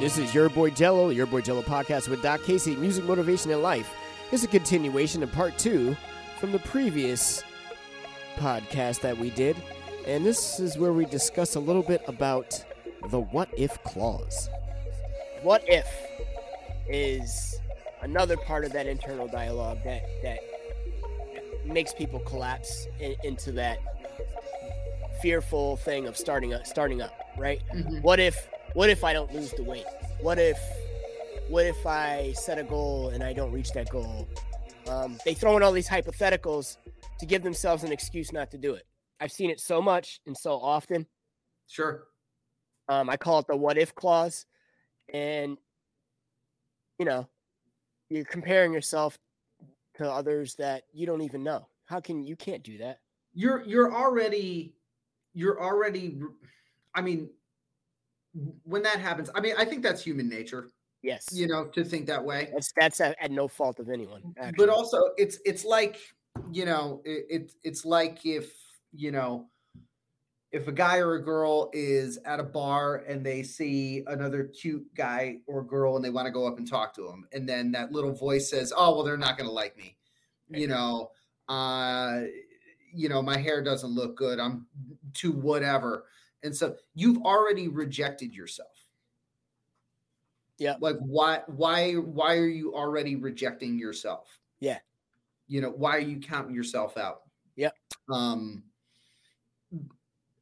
This is Your Boy Jello, Your Boy Jello podcast with Doc Casey, Music, Motivation, and Life. It's a continuation of part two from the previous podcast that we did. And this is where we discuss a little bit about the what if clause. What if is another part of that internal dialogue that, that makes people collapse in, into that fearful thing of starting up, starting up, right? Mhm. What if what if I don't lose the weight? What if what if I set a goal and I don't reach that goal? Um, they throw in all these hypotheticals to give themselves an excuse not to do it. I've seen it so much and so often. Sure. Um, I call it the what if clause. And, you know, you're comparing yourself to others that you don't even know. How can you can't do that? You're you're already you're already I mean when that happens, I mean I think that's human nature, Yes. you know, to think that way. that's that's at, at no fault of anyone. But also it's it's like, you know, it, it it's like if, you know, if a guy or a girl is at a bar and they see another cute guy or girl and they want to go up and talk to him and then that little voice says oh well they're not going to like me you know uh you know my hair doesn't look good i'm too whatever and so you've already rejected yourself Yeah. like why why why are you already rejecting yourself Yeah. you know why are you counting yourself out Yep. um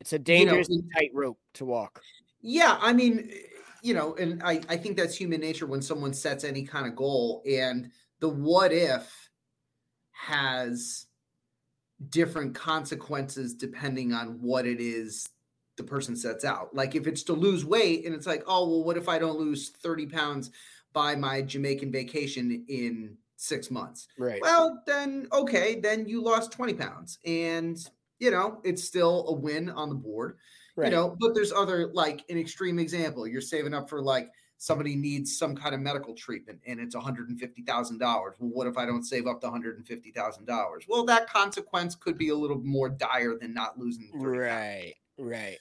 it's a you know, dangerous tightrope to walk. Yeah, I mean, you know, and I, I think that's human nature when someone sets any kind of goal and the what if has different consequences depending on what it is the person sets out. Like if it's to lose weight and it's like, oh, well, what if I don't lose 30 pounds by my Jamaican vacation in six months? Right. Well, then okay, then you lost 20 pounds. And you know, it's still a win on the board right. you know but there's other like an extreme example you're saving up for like somebody needs some kind of medical treatment and it's $150000 well what if i don't save up the $150000 well that consequence could be a little more dire than not losing the 30 pounds. right. Right.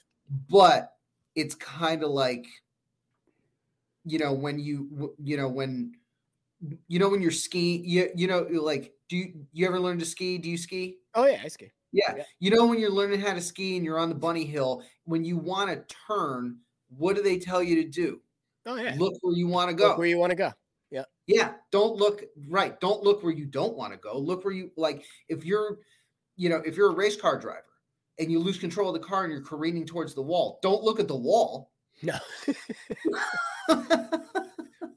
But it's kind of like you know when you you know when you know when you're skiing you, you know like do you, you ever learn to ski do you ski Oh yeah, I ski. yeah. Yeah. You know, when you're learning how to ski and you're on the bunny hill, when you want to turn, what do they tell you to do? Oh yeah. Look where you want to go. Look where you want to go. Yeah. Yeah. Don't look right. Don't look where you don't want to go. Look where you like if you're, you know, if you're a race car driver and you lose control of the car and you're careening towards the wall, don't look at the wall. No,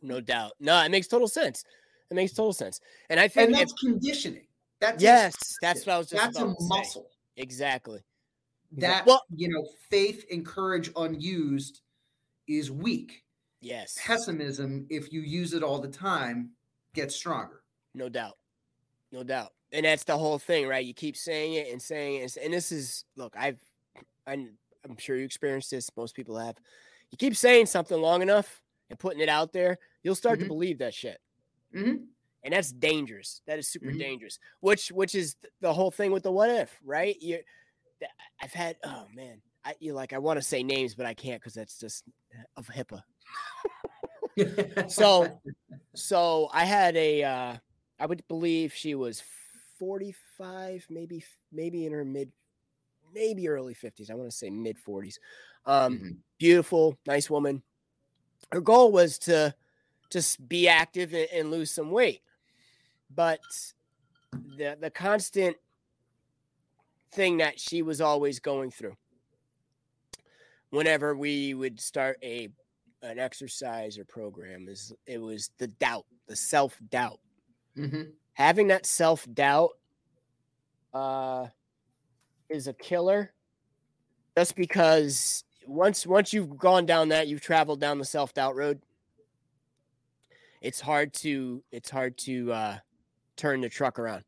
no doubt. No, it makes total sense. It makes total sense. And I think and if, that's conditioning. That's yes, that's what I was just that's a to say. muscle. Exactly. That Well- you know, faith and courage unused is weak. Yes. pessimism, if you use it all the time, gets stronger. No doubt. No doubt. And that's the whole thing, right? You keep saying it and saying it. And this is, look, I've, I'm, I'm sure you experienced this. Most people have. You keep saying something long enough and putting it out there, you'll start to Mhm. believe that shit. Mhm. And that's dangerous. That is super Mhm. dangerous. Which, which is the whole thing with the what if, right? You, I've had, oh man, I, you like, I want to say names, but I can't because that's just of HIPAA. So, so I had a, uh, I would believe she was 45, maybe, maybe in her mid, maybe early 50s. I want to say mid 40s. Um, Mhm. beautiful, nice woman. Her goal was to just be active and, and lose some weight, but the the constant thing that she was always going through. Whenever we would start a an exercise or program, is it was the doubt, the self doubt. Mhm. Having that self doubt uh, is a killer. Just because once once you've gone down that, you've traveled down the self doubt road. It's hard to it's hard to uh, turn the truck around.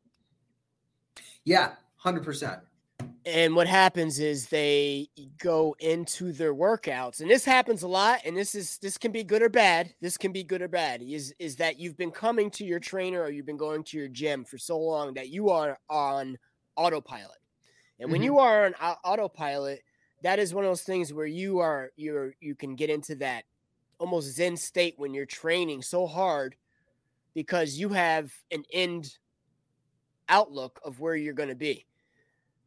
yeah, hundred percent. And what happens is they go into their workouts and this happens a lot and this is this can be good or bad this can be good or bad is is that you've been coming to your trainer or you've been going to your gym for so long that you are on autopilot and when Mhm. you are on autopilot that is one of those things where you are you're you can get into that almost zen state when you're training so hard because you have an end outlook of where you're going to be.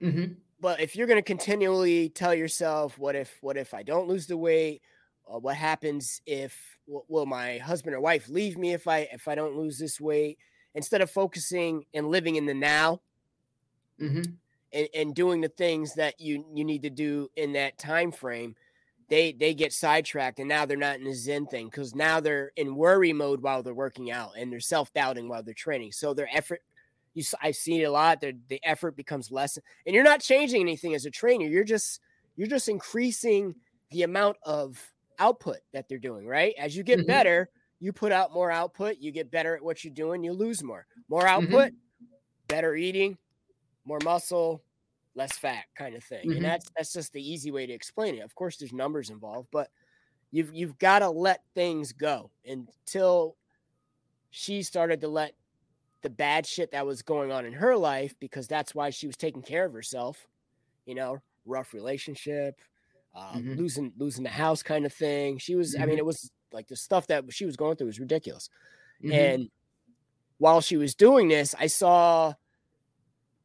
Mm-hmm. But if you're going to continually tell yourself, "What if? What if I don't lose the weight? Uh, what happens if? W- will my husband or wife leave me if I if I don't lose this weight?" Instead of focusing and living in the now, Mm-hmm. and, and doing the things that you you need to do in that time frame they they get sidetracked and now they're not in the zen thing because now they're in worry mode while they're working out and they're self-doubting while they're training so their effort you i've seen it a lot their, the effort becomes less and you're not changing anything as a trainer you're just you're just increasing the amount of output that they're doing right as you get Mhm. better you put out more output you get better at what you're doing you lose more more Mm-hmm. output better eating more muscle, less fat kind of thing. Mhm. And that's that's just the easy way to explain it. Of course there's numbers involved, but you've you've got to let things go until she started to let the bad shit that was going on in her life because that's why she was taking care of herself, you know, rough relationship, uh, Mhm. losing losing the house kind of thing. She was I mean Mhm. it was like the stuff that she was going through was ridiculous. Mhm. And while she was doing this, I saw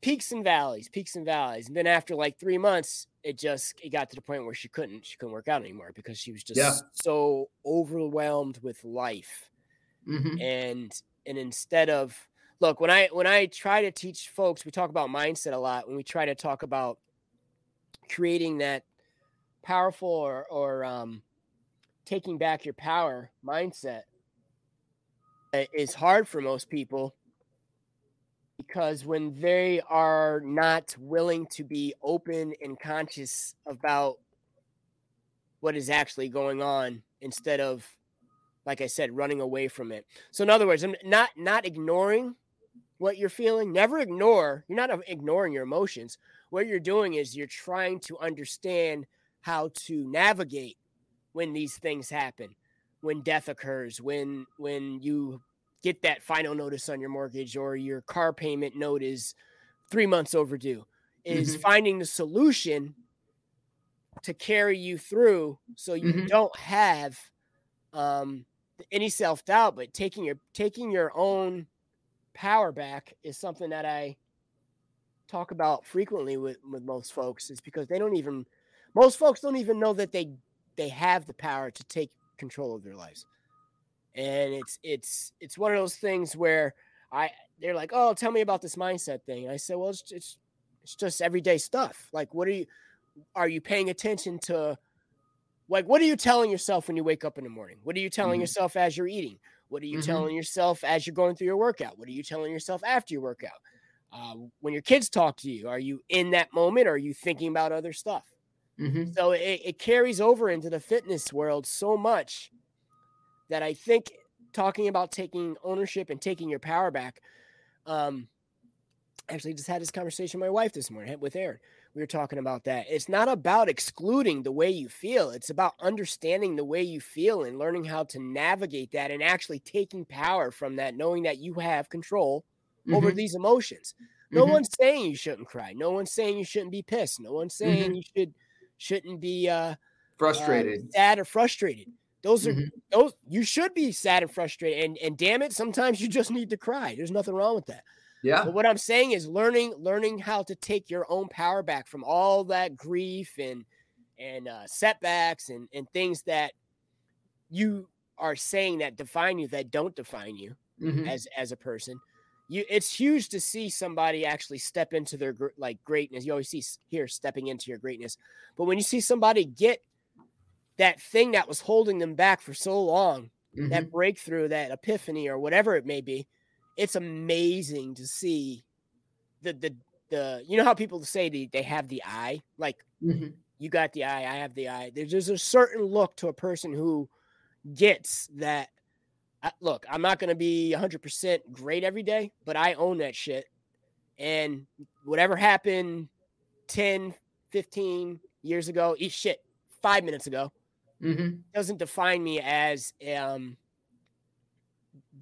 peaks and valleys, peaks and valleys. And then after like three months, it just it got to the point where she couldn't she couldn't work out anymore because she was just Yeah. so overwhelmed with life. Mhm. And and instead of look, when I when I try to teach folks, we talk about mindset a lot. When we try to talk about creating that powerful or or um taking back your power mindset is hard for most people because when they are not willing to be open and conscious about what is actually going on instead of like i said running away from it so in other words i'm not not ignoring what you're feeling never ignore you're not ignoring your emotions what you're doing is you're trying to understand how to navigate when these things happen when death occurs when when you get that final notice on your mortgage or your car payment note is three months overdue is Mhm. finding the solution to carry you through so you Mhm. don't have um any self-doubt but taking your taking your own power back is something that i talk about frequently with with most folks is because they don't even most folks don't even know that they they have the power to take control of their lives. And it's it's it's one of those things where i they're like oh tell me about this mindset thing. And i said well it's it's, it's just everyday stuff. Like what are you are you paying attention to like what are you telling yourself when you wake up in the morning? What are you telling Mhm. yourself as you're eating what are you Mhm. telling yourself as you're going through your workout what are you telling yourself after your workout uh, when your kids talk to you are you in that moment or are you thinking about other stuff Mhm. so it, it carries over into the fitness world so much that I think talking about taking ownership and taking your power back. Um, actually, just had this conversation with my wife this morning with Aaron. We were talking about that. It's not about excluding the way you feel. It's about understanding the way you feel and learning how to navigate that and actually taking power from that, knowing that you have control over Mhm. these emotions. No Mhm. one's saying you shouldn't cry. No one's saying you shouldn't be pissed. No one's saying you should shouldn't be uh, uh, frustrated. sad or frustrated. Those are Mhm. those you should be sad and frustrated. And and damn it, sometimes you just need to cry. There's nothing wrong with that. Yeah. But what I'm saying is learning learning how to take your own power back from all that grief and and uh, setbacks and and things that you are saying that define you that don't define you Mhm. as as a person. You it's huge to see somebody actually step into their gr- like greatness. You always see here stepping into your greatness. But when you see somebody get that thing that was holding them back for so long, Mhm. that breakthrough, that epiphany or whatever it may be, it's amazing to see the the the you know how people say they, they have the eye like Mhm. you got the eye, I have the eye. There's there's a certain look to a person who gets that. Look, I'm not going to be 100% great every day, but I own that shit. And whatever happened 10, 15 years ago, eat shit, five minutes ago, Mhm. doesn't define me as, um,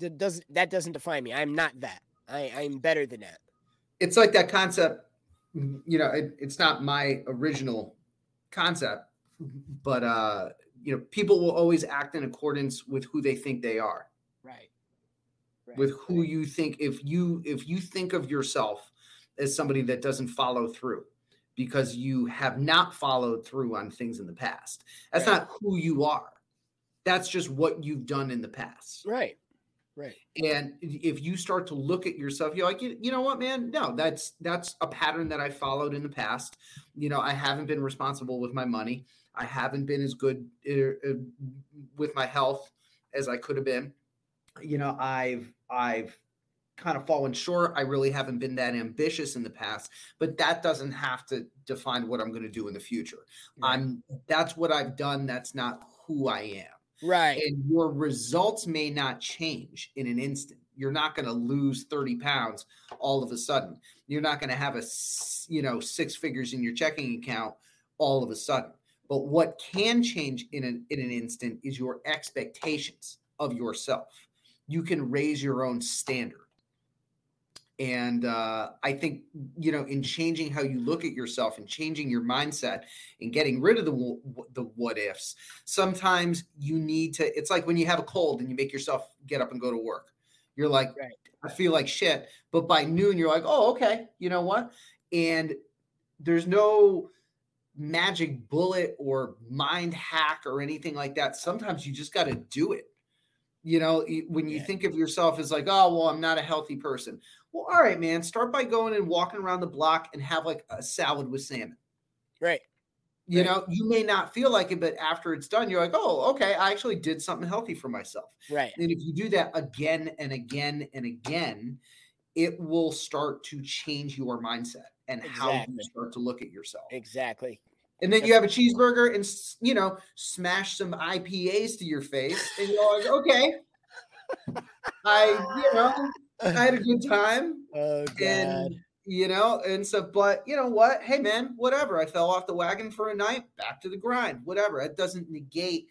that doesn't, that doesn't define me. I'm not that. I, I'm better than that. It's like that concept. You know, it, it's not my original concept, but uh, you know, people will always act in accordance with who they think they are. Right. right. With who you think if you if you think of yourself as somebody that doesn't follow through because you have not followed through on things in the past. That's right. not who you are. That's just what you've done in the past. Right. Right. And if you start to look at yourself, you're like, you, you know what, man? No, that's that's a pattern that I followed in the past. You know, I haven't been responsible with my money. I haven't been as good uh, with my health as I could have been. You know, I've I've kind of fallen short. I really haven't been that ambitious in the past, but that doesn't have to define what I'm going to do in the future. Right. I'm that's what I've done. That's not who I am. Right. And your results may not change in an instant. You're not going to lose 30 pounds all of a sudden. You're not going to have a you know six figures in your checking account all of a sudden. But what can change in an in an instant is your expectations of yourself. You can raise your own standard. And uh, I think, you know, in changing how you look at yourself and changing your mindset and getting rid of the, the what ifs, sometimes you need to, it's like when you have a cold and you make yourself get up and go to work. You're like, right. I feel like shit. But by noon, you're like, oh, okay, you know what? And there's no magic bullet or mind hack or anything like that. Sometimes you just got to do it. You know, when you yeah. think of yourself as like, oh, well, I'm not a healthy person. Well, all right, man. Start by going and walking around the block and have like a salad with salmon. Right. You right. know, you may not feel like it, but after it's done, you're like, oh, okay, I actually did something healthy for myself. Right. And if you do that again and again and again, it will start to change your mindset and exactly. how you start to look at yourself. Exactly. And then you have a cheeseburger and you know smash some IPAs to your face, and you're like, okay, I you know I had a good time, oh, and you know, and so, but you know what? Hey, man, whatever. I fell off the wagon for a night, back to the grind. Whatever. It doesn't negate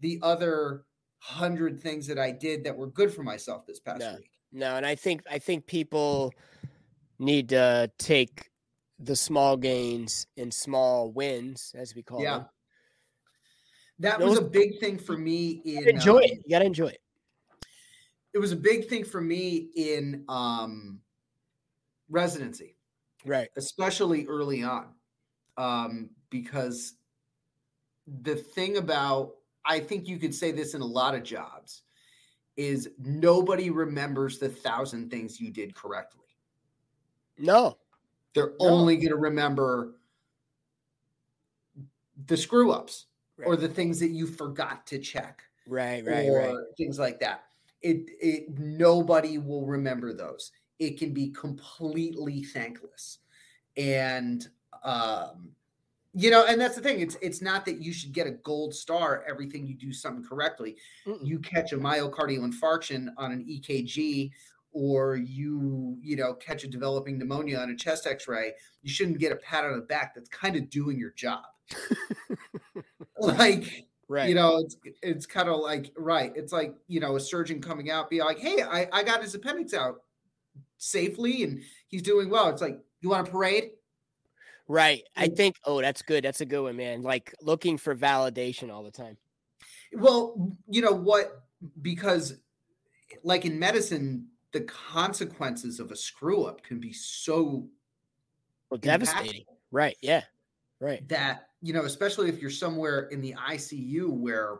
the other hundred things that I did that were good for myself this past no, week. No, and I think I think people need to take the small gains and small wins, as we call yeah. them. That Those, was a big thing for me. In enjoy um, it. You gotta enjoy it. It was a big thing for me in um, residency, right? Especially early on, um, because the thing about I think you could say this in a lot of jobs is nobody remembers the thousand things you did correctly. No, they're no. only going to remember the screw ups right. or the things that you forgot to check. Right, right, right. Things like that. It it nobody will remember those. It can be completely thankless. And um you know, and that's the thing. It's it's not that you should get a gold star everything you do something correctly. Mm-mm. You catch a myocardial infarction on an EKG or you you know catch a developing pneumonia on a chest x-ray you shouldn't get a pat on the back that's kind of doing your job like right you know it's it's kind of like right it's like you know a surgeon coming out be like hey I, I got his appendix out safely and he's doing well it's like you want a parade right i think oh that's good that's a good one man like looking for validation all the time well you know what because like in medicine the consequences of a screw up can be so well, devastating. Right. Yeah. Right. That, you know, especially if you're somewhere in the ICU where,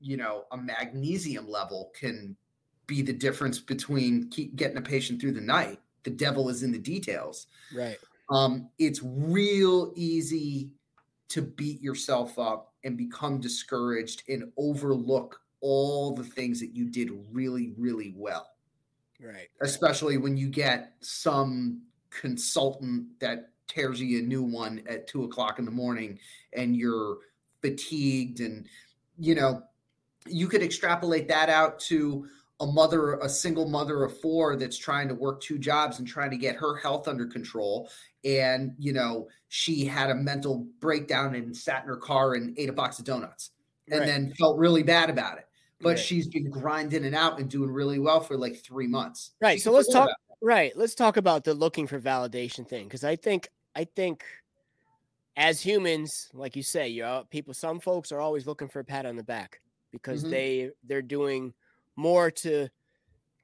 you know, a magnesium level can be the difference between keep getting a patient through the night. The devil is in the details. Right. Um, it's real easy to beat yourself up and become discouraged and overlook all the things that you did really, really well. Right. Especially when you get some consultant that tears you a new one at two o'clock in the morning and you're fatigued and you know you could extrapolate that out to a mother a single mother of four that's trying to work two jobs and trying to get her health under control and you know she had a mental breakdown and sat in her car and ate a box of donuts and right. then felt really bad about it but right. she's been grinding it out and doing really well for like three months. Right. so let's talk. Right. Let's talk about the looking for validation thing because I think I think as humans, like you say, you know, people, some folks are always looking for a pat on the back because Mhm. they they're doing more to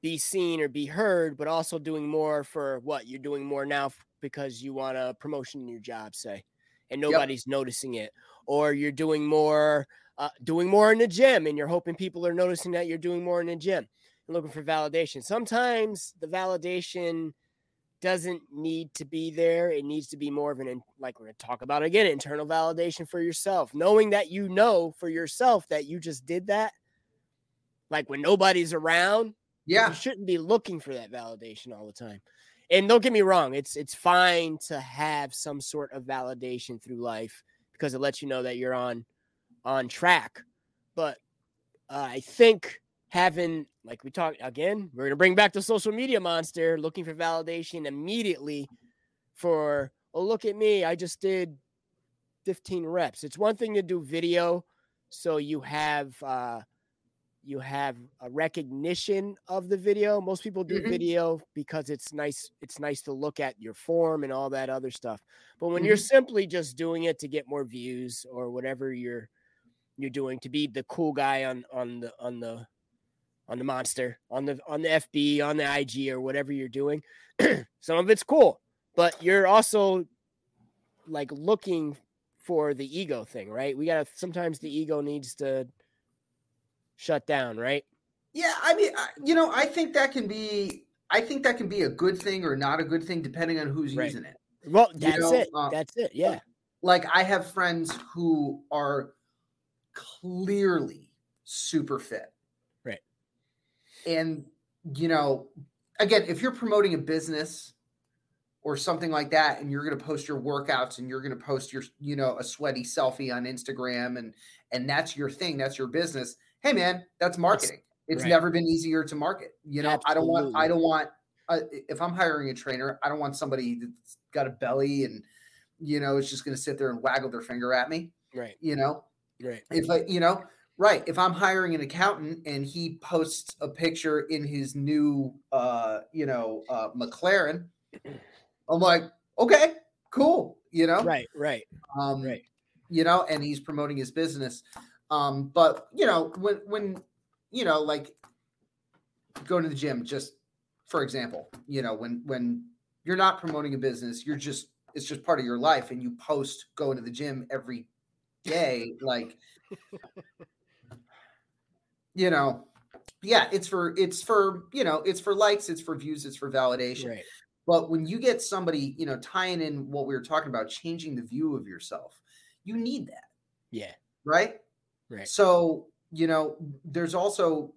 be seen or be heard, but also doing more for what you're doing more now because you want a promotion in your job, say, and Yep. nobody's noticing it, or you're doing more, uh, doing more in the gym, and you're hoping people are noticing that you're doing more in the gym and looking for validation. Sometimes the validation doesn't need to be there. It needs to be more of an, in- like we're going to talk about again, internal validation for yourself, knowing that you know for yourself that you just did that. Like when nobody's around, Yeah. you shouldn't be looking for that validation all the time. And don't get me wrong, it's it's fine to have some sort of validation through life because it lets you know that you're on on track. But uh, I think having like we talked again, we're gonna bring back the social media monster, looking for validation immediately for oh look at me, I just did 15 reps. It's one thing to do video, so you have uh you have a recognition of the video. Most people do Mhm. video because it's nice. It's nice to look at your form and all that other stuff. But when you're simply just doing it to get more views or whatever you're you're doing to be the cool guy on on the on the on the monster on the on the FB on the IG or whatever you're doing, some of it's cool, but you're also like looking for the ego thing, right? We gotta sometimes the ego needs to shut down, right? Yeah, I mean, I- you know, I think that can be, I think that can be a good thing or not a good thing depending on who's Right. using it. Well, You that's know, it. uh, that's it. Yeah. Like I have friends who are clearly super fit. And you know, again, if you're promoting a business or something like that and you're going to post your workouts and you're going to post your you know a sweaty selfie on Instagram and and that's your thing, that's your business. Hey man, that's marketing. It's right. never been easier to market. You know, I don't want I don't want uh, if I'm hiring a trainer, I don't want somebody that's got a belly and you know is just going to sit there and waggle their finger at me. Right. You know, Right. if I, you know, right. If I'm hiring an accountant and he posts a picture in his new, uh, you know, uh, McLaren, I'm like, okay, cool. You know, Right. Right. um, Right. you know, and he's promoting his business. Um, but you know, when when you know, like going to the gym, just for example, you know, when when you're not promoting a business, you're just it's just part of your life, and you post going to the gym every day, like you know, yeah, it's for it's for you know, it's for likes, it's for views, it's for validation. Right. But when you get somebody, you know, tying in what we were talking about, changing the view of yourself, you need that, Yeah. right? Right. So, you know, there's also,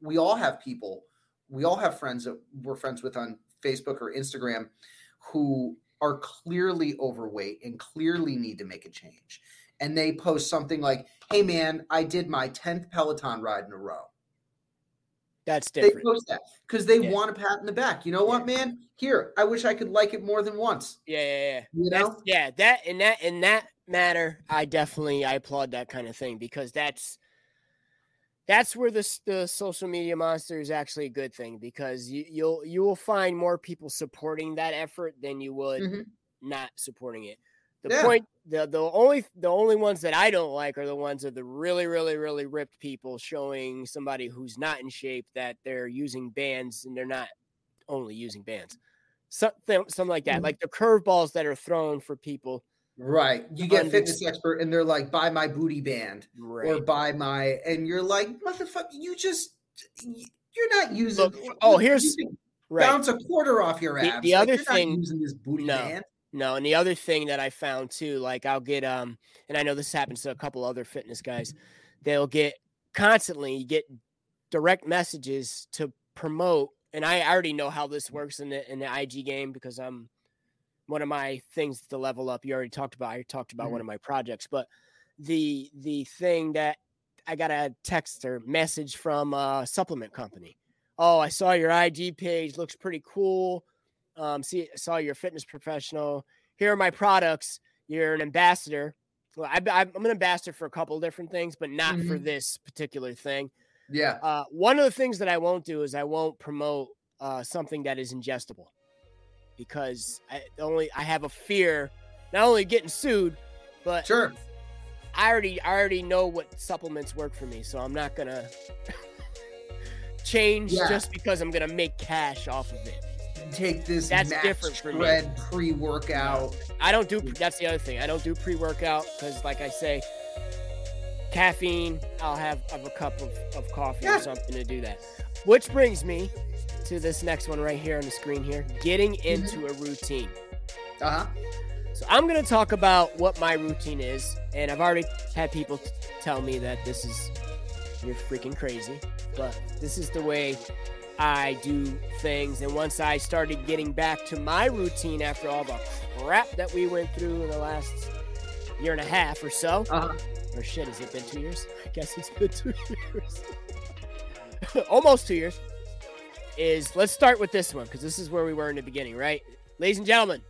we all have people, we all have friends that we're friends with on Facebook or Instagram who are clearly overweight and clearly need to make a change. And they post something like, hey, man, I did my 10th Peloton ride in a row. That's different. They post that because they Yeah. want a pat in the back. You know what, man? Here, I wish I could like it more than once. Yeah. Yeah. Yeah. You That's, know? yeah. That in that in that matter, I definitely I applaud that kind of thing because that's that's where the the social media monster is actually a good thing because you you'll you will find more people supporting that effort than you would Mhm. not supporting it. The Yeah. point the the only the only ones that I don't like are the ones of the really really really ripped people showing somebody who's not in shape that they're using bands and they're not only using bands. Something something like that. Mhm. Like the curveballs that are thrown for people. Right. You get fitness expert and they're like, buy my booty band or buy my, and you're like, motherfucker, you just, you're not using. Look, oh, here's- Right. bounce a quarter off your The- abs. the Like, other thing- using this booty No. band. No, and the other thing that I found too, like I'll get um, and I know this happens to a couple other fitness guys, they'll get constantly get direct messages to promote, and I already know how this works in the in the IG game because I'm one of my things to level up. You already talked about. I talked about one of my projects, but the the thing that I got a text or message from a supplement company. Oh, I saw your IG page. Looks pretty cool. Um, see, saw you're a fitness professional. Here are my products. You're an ambassador. Well, I, I'm an ambassador for a couple different things, but not for Mhm. this particular thing. Yeah. Uh, one of the things that I won't do is I won't promote uh, something that is ingestible because I only I have a fear not only getting sued, But Sure. I already I already know what supplements work for me, so I'm not gonna change Yeah. just because I'm gonna make cash off of it. Take this That's different spread pre-workout. I don't do that's the other thing. I don't do pre-workout because like I say, caffeine, I'll have, have a cup of, of coffee Yeah. or something to do that. Which brings me to this next one right here on the screen here, getting Mm-hmm. into a routine. Uh-huh. So I'm going to talk about what my routine is, and I've already had people t- tell me that this is you're freaking crazy, but this is the way I do things. And once I started getting back to my routine after all the crap that we went through in the last year and a half or so, Uh-huh. or shit, has it been two years? I guess it's been two years, almost two years. Is let's start with this one because this is where we were in the beginning, right? Ladies and gentlemen,